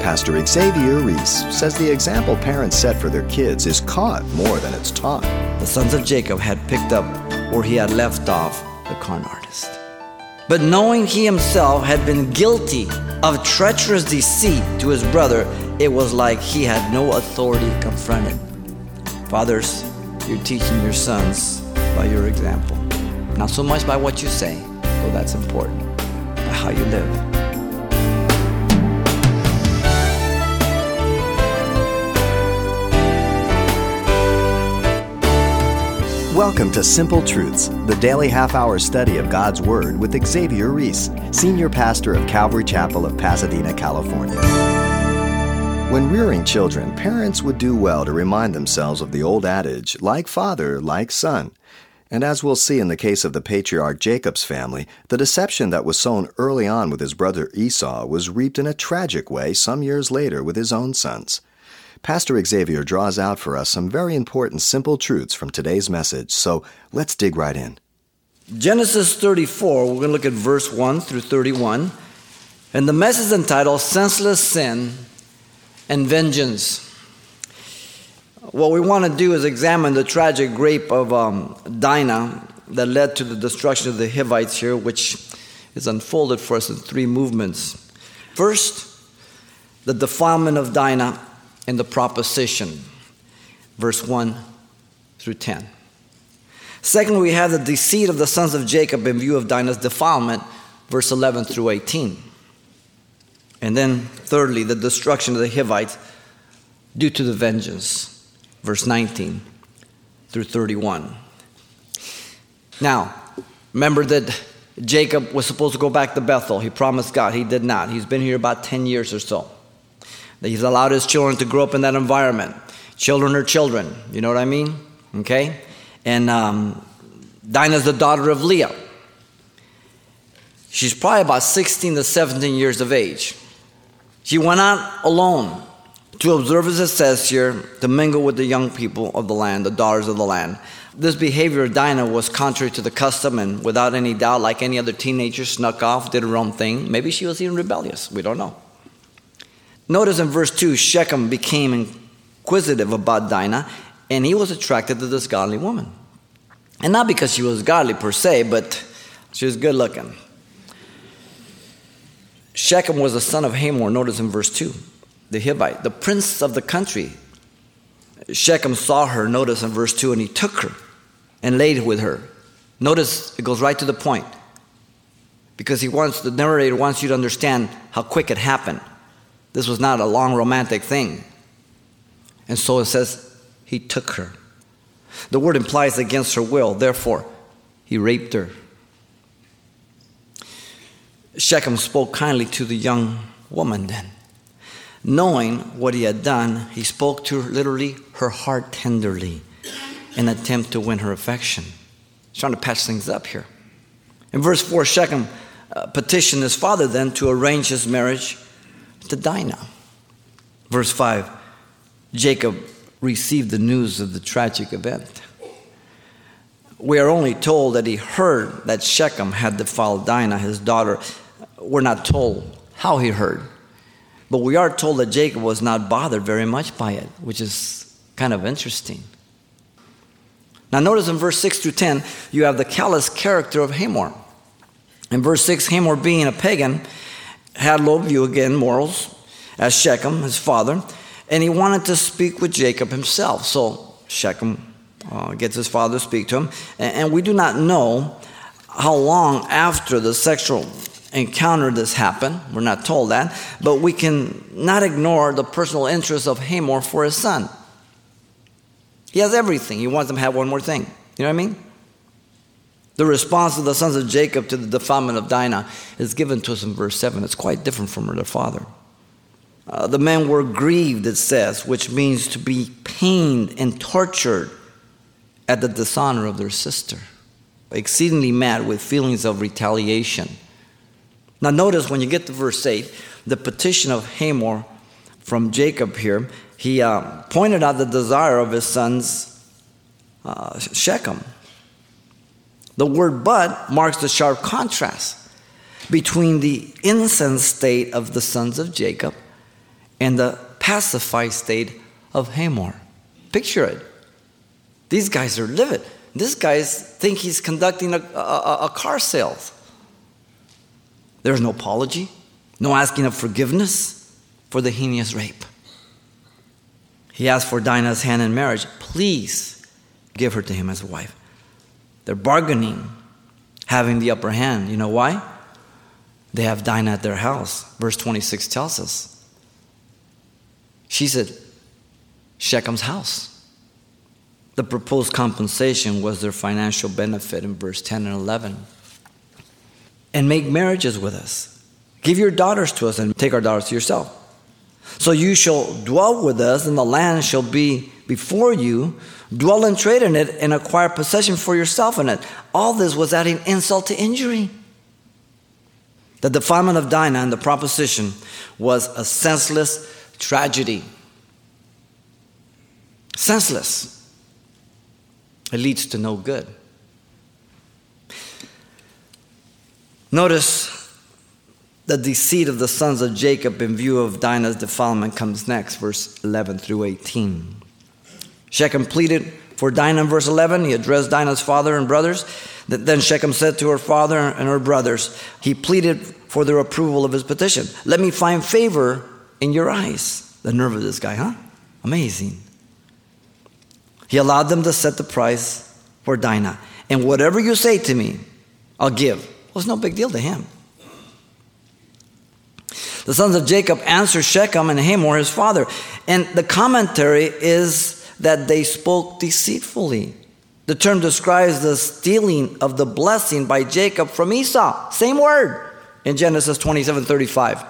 Pastor Xavier Reese says the example parents set for their kids is caught more than it's taught. The sons of Jacob had picked up where he had left off the con artist. But knowing he himself had been guilty of treacherous deceit to his brother, it was like he had no authority to confront. Fathers, you're teaching your sons by your example. Not so much by what you say, though that's important, but how you live. Welcome to Simple Truths, the daily half hour study of God's Word with Xavier Reese, Senior Pastor of Calvary Chapel of Pasadena, California. When rearing children, parents would do well to remind themselves of the old adage, like father, like son. And as we'll see in the case of the patriarch Jacob's family, the deception that was sown early on with his brother Esau was reaped in a tragic way some years later with his own sons. Pastor Xavier draws out for us some very important simple truths from today's message, so let's dig right in. Genesis 34, we're going to look at verse 1 through 31. And the message is entitled Senseless Sin and Vengeance. What we want to do is examine the tragic rape of um, Dinah that led to the destruction of the Hivites here, which is unfolded for us in three movements. First, the defilement of Dinah in the proposition, verse 1 through 10. Second, we have the deceit of the sons of Jacob in view of Dinah's defilement, verse 11 through 18. And then, thirdly, the destruction of the Hivites due to the vengeance, verse 19 through 31. Now, remember that Jacob was supposed to go back to Bethel. He promised God. He did not. He's been here about 10 years or so. He's allowed his children to grow up in that environment. Children are children. You know what I mean? Okay? And um, Dinah's the daughter of Leah. She's probably about 16 to 17 years of age. She went out alone to observe, as it says here, to mingle with the young people of the land, the daughters of the land. This behavior of Dinah was contrary to the custom, and without any doubt, like any other teenager, snuck off, did her own thing. Maybe she was even rebellious. We don't know. Notice in verse 2, Shechem became inquisitive about Dinah, and he was attracted to this godly woman. And not because she was godly per se, but she was good looking. Shechem was the son of Hamor, notice in verse 2, the Hivite, the prince of the country. Shechem saw her, notice in verse 2, and he took her and laid with her. Notice it goes right to the point because he wants the narrator wants you to understand how quick it happened. This was not a long romantic thing. And so it says, he took her. The word implies against her will, therefore, he raped her. Shechem spoke kindly to the young woman then. Knowing what he had done, he spoke to her, literally her heart tenderly in an attempt to win her affection. He's trying to patch things up here. In verse 4, Shechem uh, petitioned his father then to arrange his marriage to Dinah. Verse 5 Jacob received the news of the tragic event. We are only told that he heard that Shechem had defiled Dinah, his daughter. We're not told how he heard, but we are told that Jacob was not bothered very much by it, which is kind of interesting. Now, notice in verse 6 through 10, you have the callous character of Hamor. In verse 6, Hamor being a pagan, had low view again, morals, as Shechem, his father, and he wanted to speak with Jacob himself. So Shechem uh, gets his father to speak to him, and, and we do not know how long after the sexual encounter this happened. We're not told that, but we can not ignore the personal interest of Hamor for his son. He has everything. He wants him to have one more thing. You know what I mean? The response of the sons of Jacob to the defilement of Dinah is given to us in verse 7. It's quite different from their father. Uh, the men were grieved, it says, which means to be pained and tortured at the dishonor of their sister, exceedingly mad with feelings of retaliation. Now, notice when you get to verse 8, the petition of Hamor from Jacob here, he uh, pointed out the desire of his sons uh, Shechem. The word but marks the sharp contrast between the incensed state of the sons of Jacob and the pacified state of Hamor. Picture it. These guys are livid. This guys think he's conducting a, a, a car sales. There's no apology, no asking of forgiveness for the heinous rape. He asked for Dinah's hand in marriage. Please give her to him as a wife. They're bargaining, having the upper hand. You know why? They have Dinah at their house. Verse 26 tells us. She's at Shechem's house. The proposed compensation was their financial benefit in verse 10 and 11. And make marriages with us. Give your daughters to us and take our daughters to yourself. So you shall dwell with us, and the land shall be before you. Dwell and trade in it, and acquire possession for yourself in it. All this was adding insult to injury. The defilement of Dinah and the proposition was a senseless tragedy. Senseless. It leads to no good. Notice the deceit of the sons of Jacob in view of Dinah's defilement comes next, verse 11 through 18. Shechem pleaded for Dinah in verse 11. He addressed Dinah's father and brothers. Then Shechem said to her father and her brothers, he pleaded for their approval of his petition. Let me find favor in your eyes. The nerve of this guy, huh? Amazing. He allowed them to set the price for Dinah. And whatever you say to me, I'll give. Well, it's no big deal to him. The sons of Jacob answered Shechem and Hamor, his father. And the commentary is that they spoke deceitfully. The term describes the stealing of the blessing by Jacob from Esau. Same word in Genesis 27 35.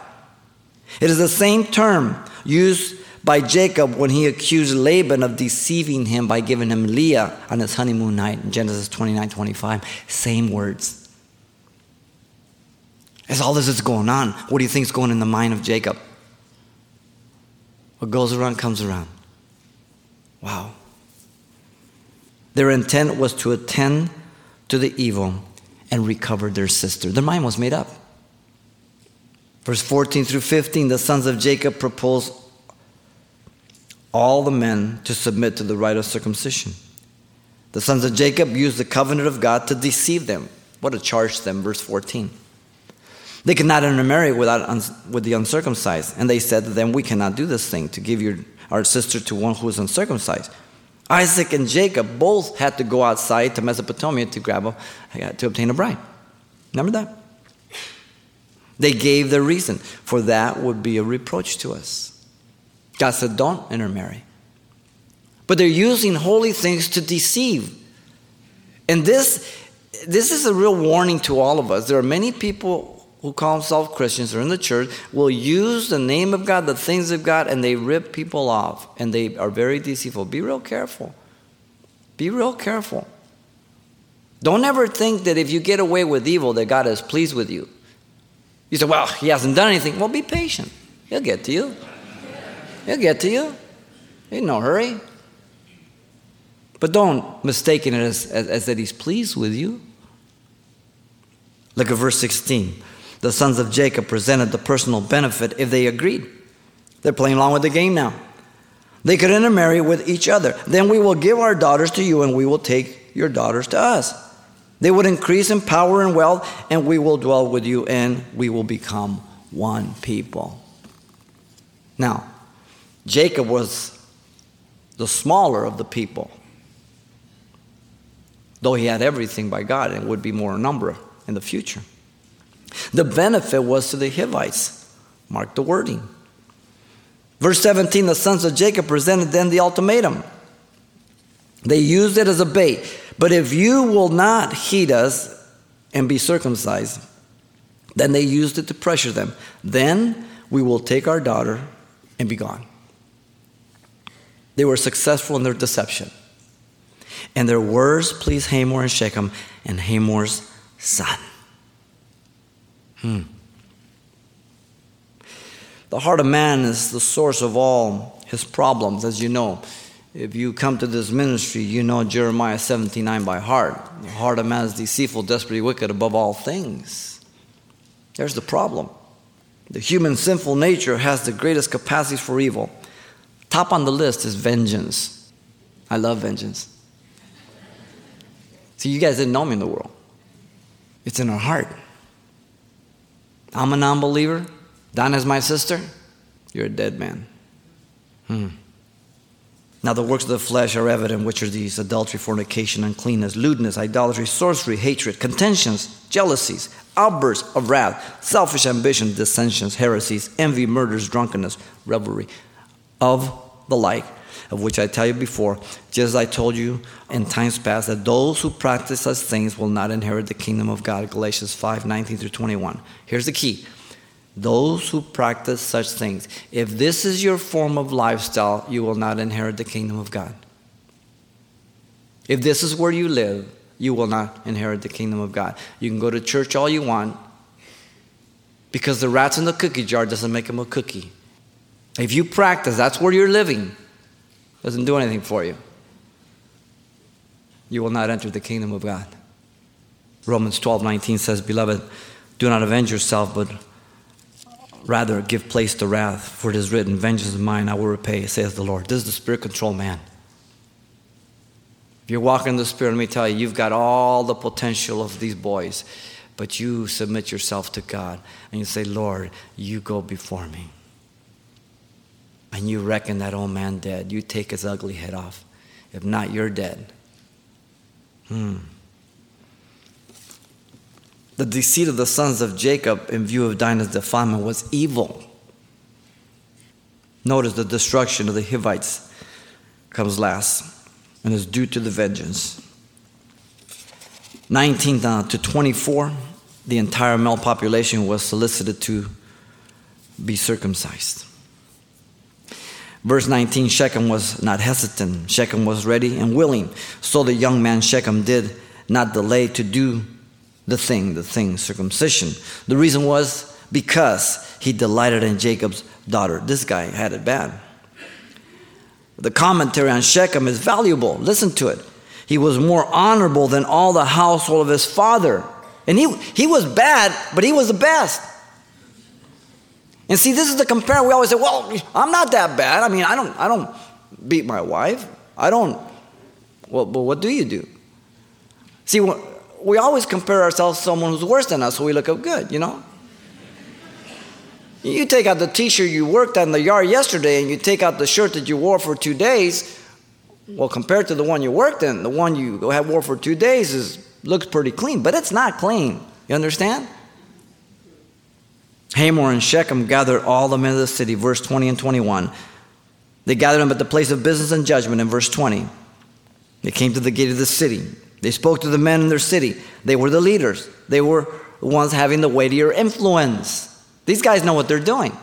It is the same term used by Jacob when he accused Laban of deceiving him by giving him Leah on his honeymoon night in Genesis 29 25. Same words. As all this is going on, what do you think is going in the mind of Jacob? What goes around comes around. Wow. Their intent was to attend to the evil and recover their sister. Their mind was made up. Verse 14 through 15, the sons of Jacob proposed all the men to submit to the rite of circumcision. The sons of Jacob used the covenant of God to deceive them. What a charge them, verse 14. They could not intermarry without with the uncircumcised. And they said to them, We cannot do this thing to give your, our sister to one who is uncircumcised. Isaac and Jacob both had to go outside to Mesopotamia to grab a, to obtain a bride. Remember that? They gave their reason, for that would be a reproach to us. God said, Don't intermarry. But they're using holy things to deceive. And this, this is a real warning to all of us. There are many people who call themselves Christians or in the church will use the name of God, the things of God, and they rip people off and they are very deceitful. Be real careful. Be real careful. Don't ever think that if you get away with evil that God is pleased with you. You say, well, he hasn't done anything. Well, be patient. He'll get to you. He'll get to you. In no hurry. But don't mistake it as, as, as that he's pleased with you. Look at verse 16 the sons of Jacob presented the personal benefit if they agreed. They're playing along with the game now. They could intermarry with each other. Then we will give our daughters to you, and we will take your daughters to us. They would increase in power and wealth, and we will dwell with you, and we will become one people. Now, Jacob was the smaller of the people, though he had everything by God and would be more in number in the future. The benefit was to the Hivites. Mark the wording. Verse 17 the sons of Jacob presented then the ultimatum. They used it as a bait. But if you will not heed us and be circumcised, then they used it to pressure them. Then we will take our daughter and be gone. They were successful in their deception. And their words pleased Hamor and Shechem and Hamor's son. Hmm. The heart of man is the source of all his problems, as you know. If you come to this ministry, you know Jeremiah 79 by heart. The heart of man is deceitful, desperately wicked above all things. There's the problem. The human sinful nature has the greatest capacities for evil. Top on the list is vengeance. I love vengeance. See, you guys didn't know me in the world. It's in our heart. I'm a non believer. Donna's my sister. You're a dead man. Hmm. Now, the works of the flesh are evident, which are these adultery, fornication, uncleanness, lewdness, idolatry, sorcery, hatred, contentions, jealousies, outbursts of wrath, selfish ambition, dissensions, heresies, envy, murders, drunkenness, revelry, of the like, of which I tell you before, just as I told you in times past, that those who practice such things will not inherit the kingdom of God. Galatians 5 19 through 21. Here's the key those who practice such things. If this is your form of lifestyle, you will not inherit the kingdom of God. If this is where you live, you will not inherit the kingdom of God. You can go to church all you want because the rats in the cookie jar doesn't make them a cookie. If you practice, that's where you're living, doesn't do anything for you. You will not enter the kingdom of God. Romans 12 19 says, Beloved, do not avenge yourself, but Rather, give place to wrath, for it is written, Vengeance is mine, I will repay, says the Lord. This is the spirit control man. If you're walking in the spirit, let me tell you, you've got all the potential of these boys, but you submit yourself to God and you say, Lord, you go before me. And you reckon that old man dead. You take his ugly head off. If not, you're dead. Hmm. The deceit of the sons of Jacob in view of Dinah's defilement was evil. Notice the destruction of the Hivites comes last and is due to the vengeance. 19 to 24, the entire male population was solicited to be circumcised. Verse 19 Shechem was not hesitant. Shechem was ready and willing. So the young man Shechem did not delay to do the thing, the thing, circumcision. The reason was because he delighted in Jacob's daughter. This guy had it bad. The commentary on Shechem is valuable. Listen to it. He was more honorable than all the household of his father. And he, he was bad, but he was the best. And see, this is the compare. We always say, well, I'm not that bad. I mean, I don't, I don't beat my wife. I don't. Well, but what do you do? See, we always compare ourselves to someone who's worse than us so we look up good, you know? You take out the t shirt you worked on in the yard yesterday and you take out the shirt that you wore for two days, well, compared to the one you worked in, the one you have wore for two days is, looks pretty clean, but it's not clean. You understand? Hamor and Shechem gathered all the men of the city, verse 20 and 21. They gathered them at the place of business and judgment in verse 20. They came to the gate of the city. They spoke to the men in their city. They were the leaders, they were the ones having the weightier influence. These guys know what they're doing.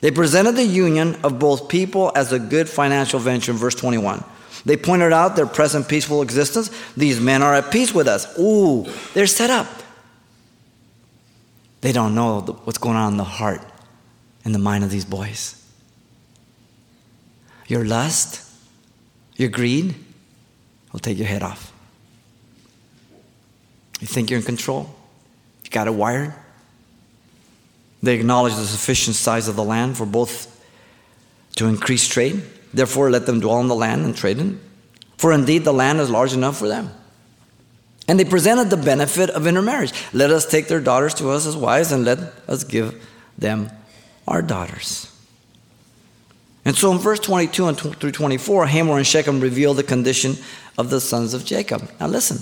They presented the union of both people as a good financial venture in verse 21. They pointed out their present peaceful existence. These men are at peace with us. Ooh, they're set up. They don't know what's going on in the heart and the mind of these boys. Your lust, your greed will take your head off. You think you're in control? You got it wired? They acknowledge the sufficient size of the land for both to increase trade. Therefore, let them dwell on the land and trade in. For indeed, the land is large enough for them. And they presented the benefit of intermarriage. Let us take their daughters to us as wives, and let us give them our daughters. And so in verse 22 and through 24, Hamor and Shechem reveal the condition of the sons of Jacob. Now listen.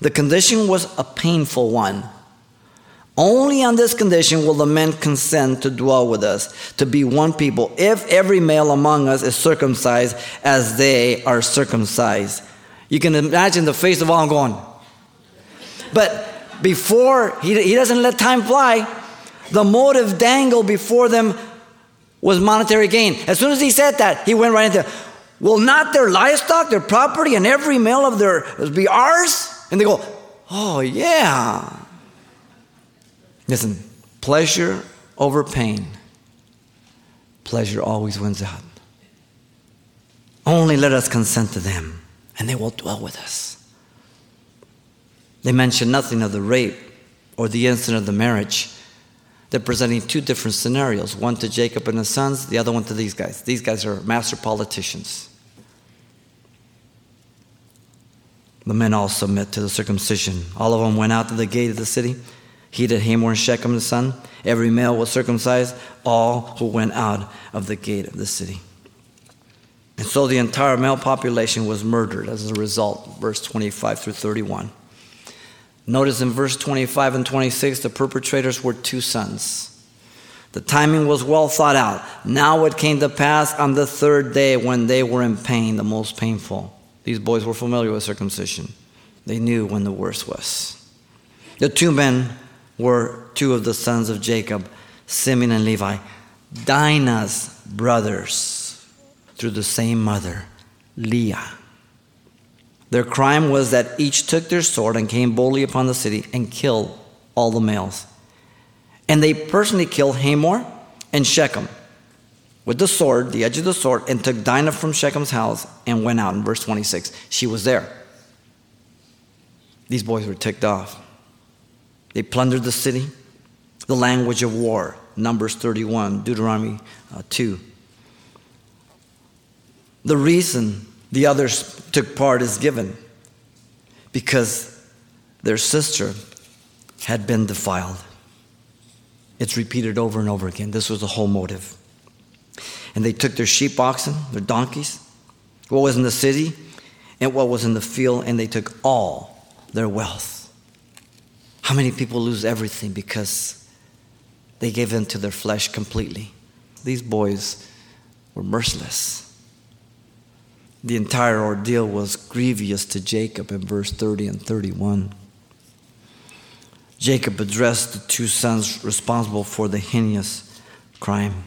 The condition was a painful one. Only on this condition will the men consent to dwell with us, to be one people, if every male among us is circumcised as they are circumcised. You can imagine the face of all going. But before, he, he doesn't let time fly. The motive dangled before them was monetary gain. As soon as he said that, he went right into, will not their livestock, their property, and every male of theirs be ours? And they go, Oh, yeah. Listen, pleasure over pain. Pleasure always wins out. Only let us consent to them, and they will dwell with us. They mention nothing of the rape or the incident of the marriage. They're presenting two different scenarios one to Jacob and his sons, the other one to these guys. These guys are master politicians. The men all submit to the circumcision. All of them went out to the gate of the city. He did Hamor and Shechem, the son. Every male was circumcised, all who went out of the gate of the city. And so the entire male population was murdered as a result, verse 25 through 31. Notice in verse 25 and 26, the perpetrators were two sons. The timing was well thought out. Now it came to pass on the third day when they were in pain, the most painful. These boys were familiar with circumcision, they knew when the worst was. The two men were two of the sons of Jacob, Simeon and Levi, Dinah's brothers through the same mother, Leah. Their crime was that each took their sword and came boldly upon the city and killed all the males. And they personally killed Hamor and Shechem with the sword, the edge of the sword, and took Dinah from Shechem's house and went out. In verse 26, she was there. These boys were ticked off. They plundered the city, the language of war, Numbers 31, Deuteronomy uh, 2. The reason the others took part is given because their sister had been defiled. It's repeated over and over again. This was the whole motive. And they took their sheep, oxen, their donkeys, what was in the city, and what was in the field, and they took all their wealth. How many people lose everything because they gave in to their flesh completely? These boys were merciless. The entire ordeal was grievous to Jacob in verse 30 and 31. Jacob addressed the two sons responsible for the heinous crime.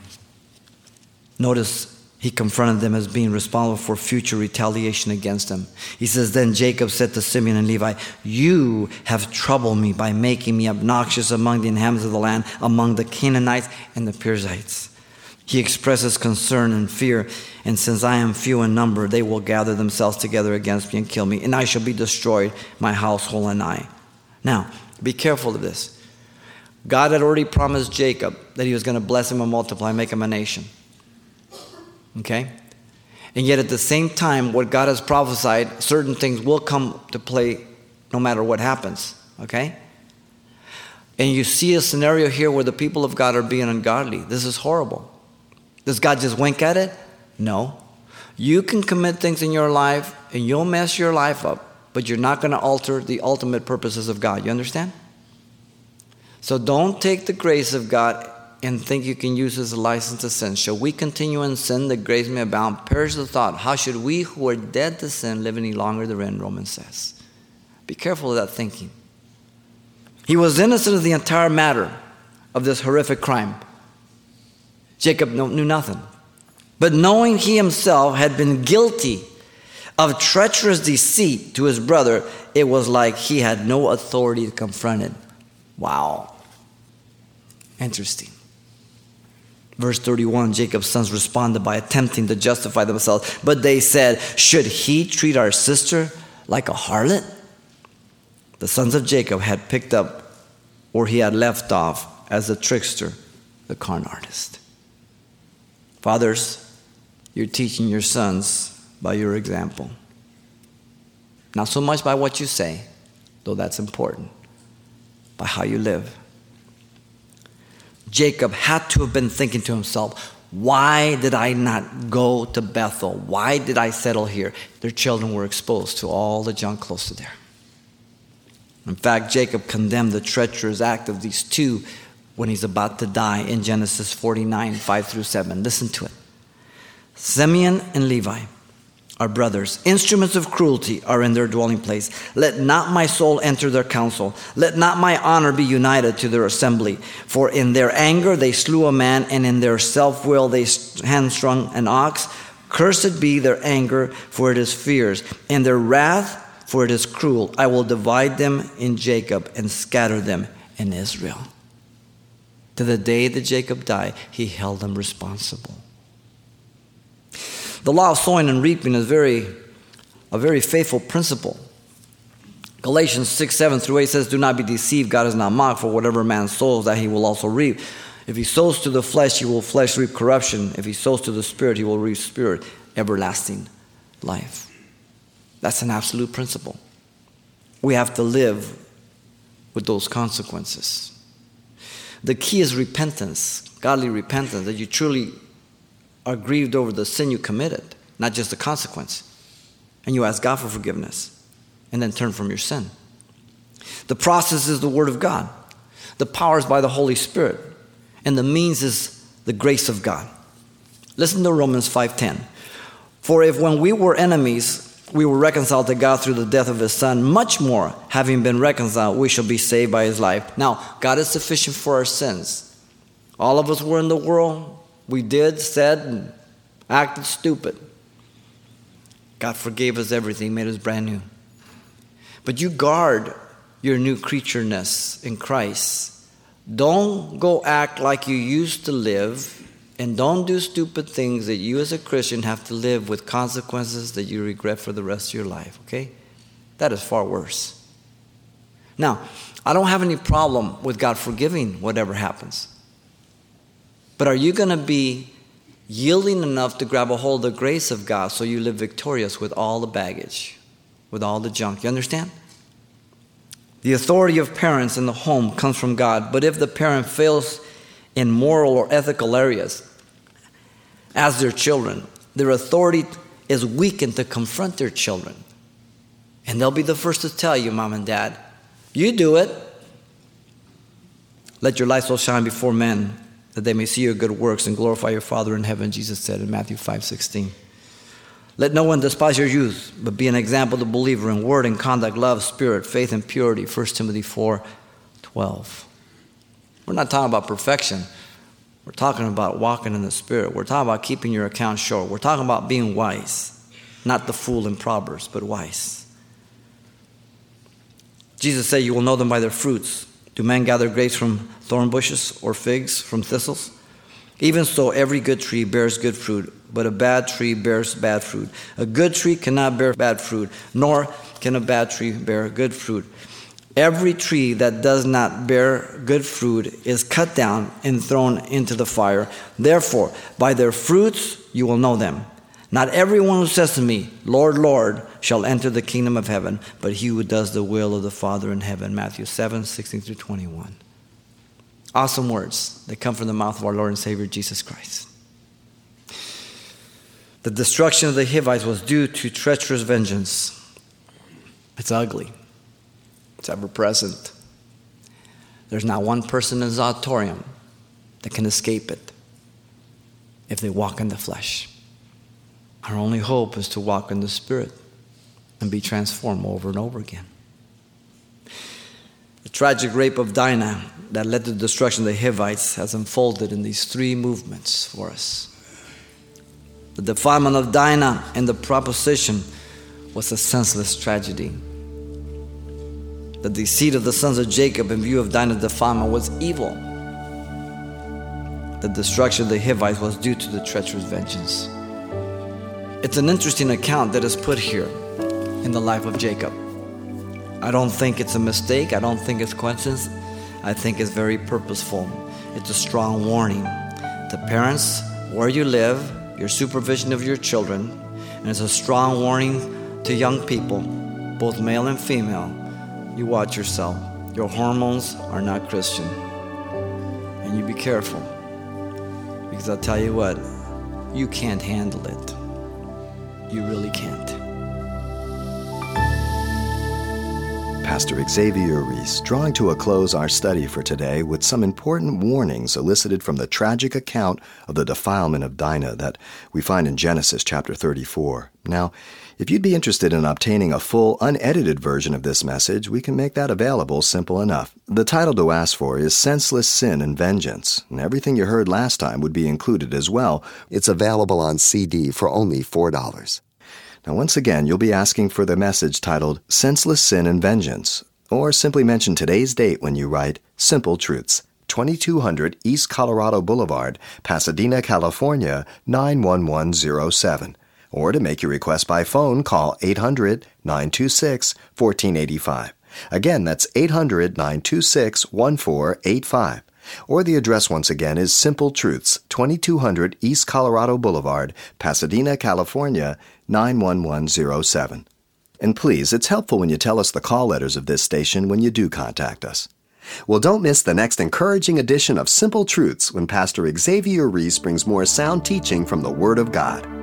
Notice he confronted them as being responsible for future retaliation against them. He says, Then Jacob said to Simeon and Levi, You have troubled me by making me obnoxious among the inhabitants of the land, among the Canaanites and the Perizzites. He expresses concern and fear, and since I am few in number, they will gather themselves together against me and kill me, and I shall be destroyed, my household and I. Now, be careful of this. God had already promised Jacob that he was going to bless him and multiply, and make him a nation. Okay? And yet, at the same time, what God has prophesied, certain things will come to play no matter what happens. Okay? And you see a scenario here where the people of God are being ungodly. This is horrible. Does God just wink at it? No. You can commit things in your life and you'll mess your life up, but you're not going to alter the ultimate purposes of God. You understand? So don't take the grace of God and think you can use as a license to sin. Shall we continue in sin that grace may abound? Perish the thought. How should we who are dead to sin live any longer therein? Romans says. Be careful of that thinking. He was innocent of the entire matter of this horrific crime. Jacob knew nothing. But knowing he himself had been guilty of treacherous deceit to his brother, it was like he had no authority to confront it. Wow. Interesting. Verse 31 Jacob's sons responded by attempting to justify themselves, but they said, Should he treat our sister like a harlot? The sons of Jacob had picked up where he had left off as a trickster, the con artist. Fathers, you're teaching your sons by your example. Not so much by what you say, though that's important, by how you live. Jacob had to have been thinking to himself, why did I not go to Bethel? Why did I settle here? Their children were exposed to all the junk close to there. In fact, Jacob condemned the treacherous act of these two when he's about to die in Genesis 49 5 through 7. Listen to it. Simeon and Levi are brothers. Instruments of cruelty are in their dwelling place. Let not my soul enter their council. Let not my honor be united to their assembly. For in their anger they slew a man, and in their self will they handstrung an ox. Cursed be their anger, for it is fierce, and their wrath, for it is cruel. I will divide them in Jacob and scatter them in Israel. To the day that Jacob died, he held them responsible. The law of sowing and reaping is very, a very faithful principle. Galatians 6, 7 through 8 says, Do not be deceived, God is not mocked, for whatever man sows, that he will also reap. If he sows to the flesh, he will flesh reap corruption. If he sows to the spirit, he will reap spirit, everlasting life. That's an absolute principle. We have to live with those consequences. The key is repentance, godly repentance, that you truly are grieved over the sin you committed, not just the consequence. And you ask God for forgiveness and then turn from your sin. The process is the Word of God, the power is by the Holy Spirit, and the means is the grace of God. Listen to Romans 5:10. For if when we were enemies, we were reconciled to God through the death of his son, much more, having been reconciled, we shall be saved by his life. Now, God is sufficient for our sins. All of us were in the world. We did, said, and acted stupid. God forgave us everything, made us brand new. But you guard your new creatureness in Christ. Don't go act like you used to live and don't do stupid things that you as a Christian have to live with consequences that you regret for the rest of your life, okay? That is far worse. Now, I don't have any problem with God forgiving whatever happens. But are you going to be yielding enough to grab a hold of the grace of God so you live victorious with all the baggage, with all the junk? You understand? The authority of parents in the home comes from God, but if the parent fails in moral or ethical areas as their children. Their authority is weakened to confront their children. And they'll be the first to tell you, mom and dad, you do it. Let your light so shine before men that they may see your good works and glorify your Father in heaven, Jesus said in Matthew 5 16. Let no one despise your youth, but be an example to believer in word and conduct, love, spirit, faith, and purity. 1 Timothy 4 12. We're not talking about perfection. We're talking about walking in the Spirit. We're talking about keeping your account short. We're talking about being wise, not the fool in Proverbs, but wise. Jesus said, You will know them by their fruits. Do men gather grapes from thorn bushes or figs from thistles? Even so, every good tree bears good fruit, but a bad tree bears bad fruit. A good tree cannot bear bad fruit, nor can a bad tree bear good fruit. Every tree that does not bear good fruit is cut down and thrown into the fire. Therefore, by their fruits you will know them. Not everyone who says to me, Lord, Lord, shall enter the kingdom of heaven, but he who does the will of the Father in heaven. Matthew 7, 16 through 21. Awesome words that come from the mouth of our Lord and Savior Jesus Christ. The destruction of the Hivites was due to treacherous vengeance. It's ugly. It's ever present. There's not one person in this auditorium that can escape it if they walk in the flesh. Our only hope is to walk in the Spirit and be transformed over and over again. The tragic rape of Dinah that led to the destruction of the Hivites has unfolded in these three movements for us. The defilement of Dinah and the proposition was a senseless tragedy. The deceit of the sons of Jacob in view of Dinah's defilement was evil. The destruction of the Hivites was due to the treacherous vengeance. It's an interesting account that is put here in the life of Jacob. I don't think it's a mistake. I don't think it's coincidence. I think it's very purposeful. It's a strong warning to parents where you live, your supervision of your children, and it's a strong warning to young people, both male and female, you watch yourself. Your hormones are not Christian. And you be careful. Because I'll tell you what, you can't handle it. You really can't. Pastor Xavier Reese, drawing to a close our study for today with some important warnings elicited from the tragic account of the defilement of Dinah that we find in Genesis chapter 34. Now, if you'd be interested in obtaining a full, unedited version of this message, we can make that available simple enough. The title to ask for is Senseless Sin and Vengeance, and everything you heard last time would be included as well. It's available on CD for only $4. Now, once again, you'll be asking for the message titled Senseless Sin and Vengeance, or simply mention today's date when you write Simple Truths. 2200 East Colorado Boulevard, Pasadena, California 91107 Or to make your request by phone, call 800 926 1485. Again, that's 800 926 1485. Or the address once again is Simple Truths, 2200 East Colorado Boulevard, Pasadena, California, 91107. And please, it's helpful when you tell us the call letters of this station when you do contact us. Well, don't miss the next encouraging edition of Simple Truths when Pastor Xavier Reese brings more sound teaching from the Word of God.